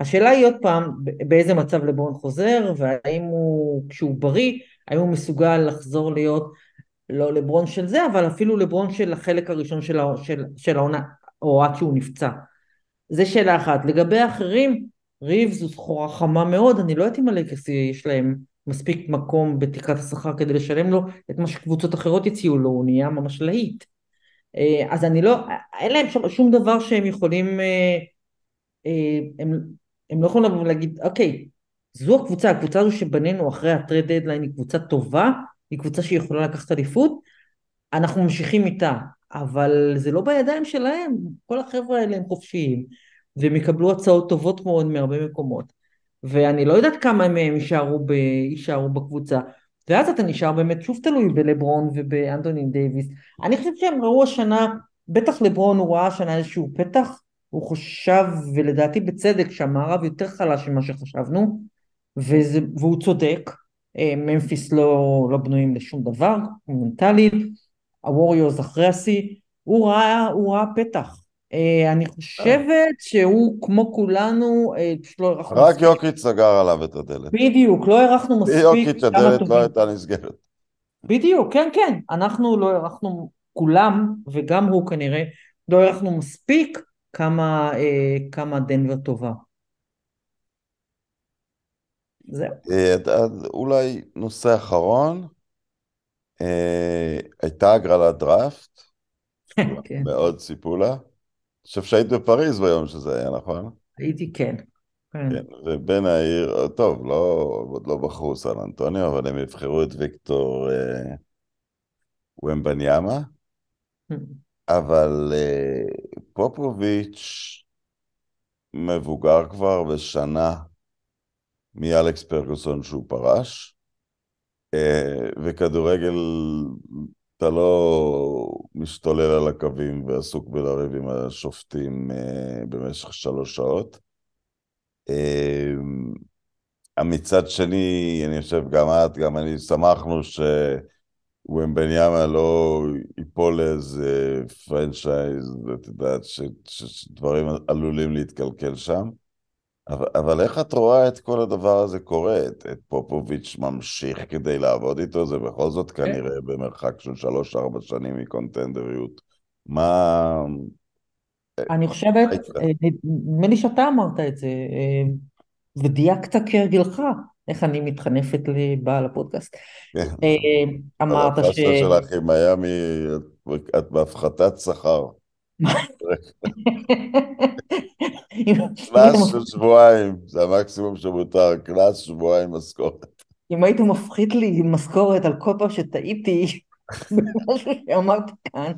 השאלה היא עוד פעם, באיזה מצב לברון חוזר, והאם הוא, כשהוא בריא, האם הוא מסוגל לחזור להיות לא לברון של זה, אבל אפילו לברון של החלק הראשון של, הע- של, של העונה, או עד שהוא נפצע. זה שאלה אחת. לגבי האחרים, ריב זו סחורה חמה מאוד, אני לא יודעת אם הלייקרס יש להם מספיק מקום בתקרת השכר כדי לשלם לו את מה שקבוצות אחרות הציעו לו, הוא נהיה ממש להיט. אה, אז אני לא, אין להם שם שום דבר שהם יכולים, אה, אה, הם, הם לא יכולים לבוא ולהגיד, אוקיי, זו הקבוצה, הקבוצה הזו שבנינו אחרי ה trade deadline היא קבוצה טובה, היא קבוצה שיכולה לקחת אליפות, אנחנו ממשיכים איתה, אבל זה לא בידיים שלהם, כל החבר'ה האלה הם חופשיים, והם יקבלו הצעות טובות מאוד מהרבה מקומות, ואני לא יודעת כמה מהם יישארו, ב, יישארו בקבוצה, ואז אתה נשאר באמת שוב תלוי בלברון ובאנטוני דייוויס. אני חושבת שהם ראו השנה, בטח לברון הוא ראה השנה איזשהו פתח, הוא חשב, ולדעתי בצדק, שהמערב יותר חלש ממה שחשבנו, וזה, והוא צודק, אה, ממפיס לא, לא בנויים לשום דבר, מנטלית, הווריורס אחרי השיא, הוא ראה, הוא ראה פתח, אה, אני חושבת שהוא, כמו כולנו, אה, פשוט לא הערכנו רק מספיק. יוקיץ' סגר עליו את הדלת. בדיוק, לא הערכנו מספיק יוקיץ' הדלת לא. הייתה נסגרת. בדיוק, כן, כן. אנחנו לא הערכנו, כולם, וגם הוא כנראה, לא הערכנו מספיק כמה, אה, כמה דנבר טובה. זהו. אה, אז אולי נושא אחרון, אה, הייתה הגרלת דראפט, כן, מאוד ציפו לה. אני חושב שהיית בפריז ביום שזה היה, נכון? הייתי כן. כן. כן, ובין העיר, טוב, לא, עוד לא בחרו סן אנטוניו, אבל הם יבחרו את ויקטור אה, ומבניאמה, אבל אה, פופוביץ' מבוגר כבר בשנה מאלכס פרגוסון שהוא פרש, אה, וכדורגל, אתה לא משתולל על הקווים ועסוק בלריב עם השופטים אה, במשך שלוש שעות. אה, מצד שני, אני חושב, גם את, גם אני, שמחנו שוומבניאמה לא ייפול לאיזה פרנצ'ייז, ואת יודעת, שדברים עלולים להתקלקל שם. אבל, אבל איך את רואה את כל הדבר הזה קורה? את, את פופוביץ' ממשיך כדי לעבוד איתו? זה בכל זאת כנראה במרחק של שלוש-ארבע שנים מקונטנדריות. מה... אני חושבת. אה, נדמה לי שאתה אמרת את זה, אה, ודייקת כהרגלך, איך אני מתחנפת לבעל הפודקאסט. כן. אה, אמרת ש... הפסטה שלך עם מיאמי, את בהפחתת שכר. <laughs> קנס של שבועיים, זה המקסימום שמותר, קנס שבועיים משכורת. אם היית מפחית לי משכורת על כל פעם שטעיתי <laughs> במשהו שאמרתי כאן,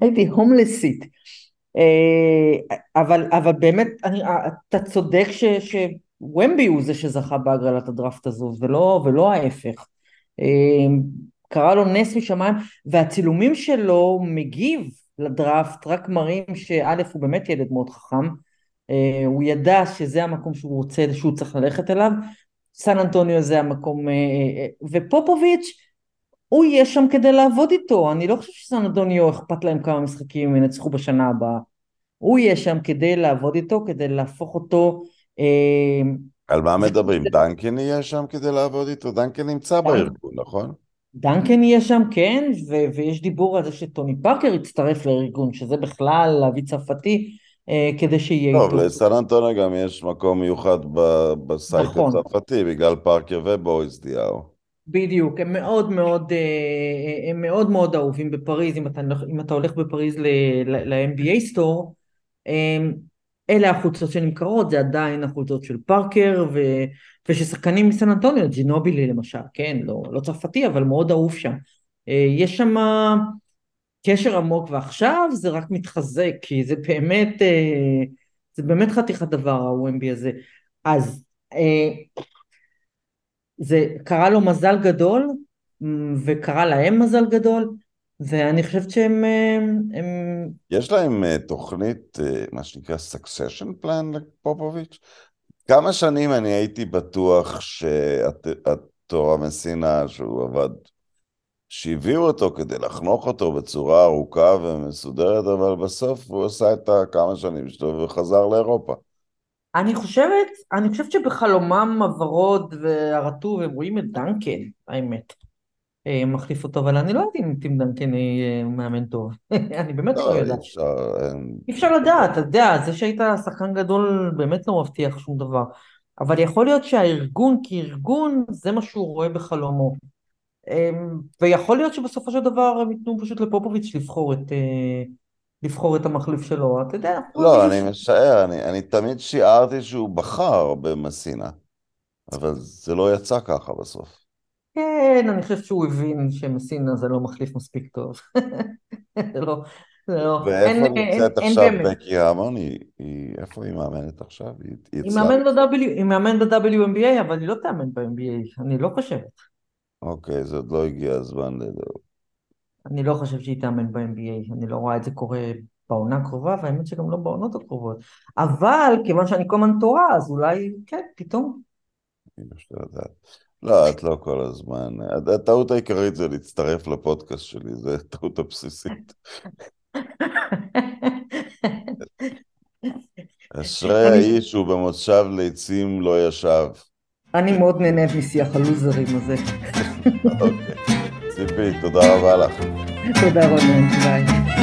הייתי הומלסית. אה, אבל, אבל באמת, אני, אתה צודק ש, שוומבי הוא זה שזכה בהגרלת הדראפט הזו, ולא, ולא ההפך. אה, קרה לו נס משמיים, והצילומים שלו מגיב לדראפט רק מראים שא' הוא באמת ילד מאוד חכם, אה, הוא ידע שזה המקום שהוא רוצה, שהוא צריך ללכת אליו, סן אנטוניו זה המקום, אה, אה, ופופוביץ' הוא יהיה שם כדי לעבוד איתו, אני לא חושב שסן אנטוניו אכפת להם כמה משחקים הם ינצחו בשנה הבאה, הוא יהיה שם כדי לעבוד איתו, כדי להפוך אותו, על מה מדברים? דנקן יהיה שם כדי לעבוד איתו? דנקן נמצא בארגון, נכון? דנקן יהיה שם, כן, ו- ויש דיבור על זה שטוני פארקר יצטרף לארגון, שזה בכלל להביא צרפתי אה, כדי שיהיה טוב. לסן אנטוניו גם יש מקום מיוחד ב- בסייט נכון. הצרפתי, בגלל פארקר ובוריס דיאו. בדיוק, הם מאוד מאוד, אה, הם מאוד מאוד אהובים בפריז, אם אתה, אם אתה הולך בפריז ל-NBA סטור, אלה החולצות שנמכרות, זה עדיין החולצות של פארקר, ו, וששחקנים מסן אנטוניו, ג'ינובילי למשל, כן, לא, לא צרפתי, אבל מאוד אהוב שם. אה, יש שם קשר עמוק, ועכשיו זה רק מתחזק, כי זה באמת, אה, זה באמת חתיכת דבר, ה-WMB הזה. אז אה, זה קרה לו מזל גדול, וקרה להם מזל גדול, ואני חושבת שהם... אה, הם... יש להם uh, תוכנית, uh, מה שנקרא succession plan לפופוביץ'? כמה שנים אני הייתי בטוח שהתורה מסינה, שהוא עבד, שהביאו אותו כדי לחנוך אותו בצורה ארוכה ומסודרת, אבל בסוף הוא עשה את הכמה שנים שלו וחזר לאירופה. אני חושבת, אני חושבת שבחלומם הוורוד והרטוב הם רואים את דנקן, האמת. אה, מחליף אותו, אבל אני לא יודעת אם טים דנקן יהיה מאמן טוב. <laughs> אני באמת לא לא, אי. אפשר... אי אפשר לדעת, אתה יודע, זה שהיית שחקן גדול באמת לא מבטיח שום דבר. אבל יכול להיות שהארגון כארגון, זה מה שהוא רואה בחלומו. אמ, ויכול להיות שבסופו של דבר הם ייתנו פשוט לפופוביץ' לבחור את, אה, לבחור את המחליף שלו, אתה יודע. לא, אני משער, אני, אני תמיד שיערתי שהוא בחר במסינה, אבל זה לא יצא ככה בסוף. כן, אני חושבת שהוא הבין שמסינה זה לא מחליף מספיק טוב. <laughs> זה לא, זה לא. ואיפה נמצאת עכשיו. בקי היא, איפה היא מאמנת עכשיו? היא, מאמן ב-WNBA, אבל היא לא תאמן ב-NBA, אני לא חושבת. אוקיי, זה עוד לא הגיע הזמן ל... אני לא חושבת שהיא תאמן ב-NBA, אני לא רואה את זה קורה בעונה הקרובה, והאמת שגם לא בעונות הקרובות. אבל כיוון שאני כל הזמן תורה, אז אולי, כן, פתאום. לא את לא כל הזמן. הטעות העיקרית זה להצטרף לפודקאסט שלי, זו הטעות הבסיסית. אשרי האיש ובמושב ליצים לא ישב. אני מאוד נהנית משיח הלוזרים הזה. אוקיי. ציפי, תודה רבה לך. תודה רונן, ביי.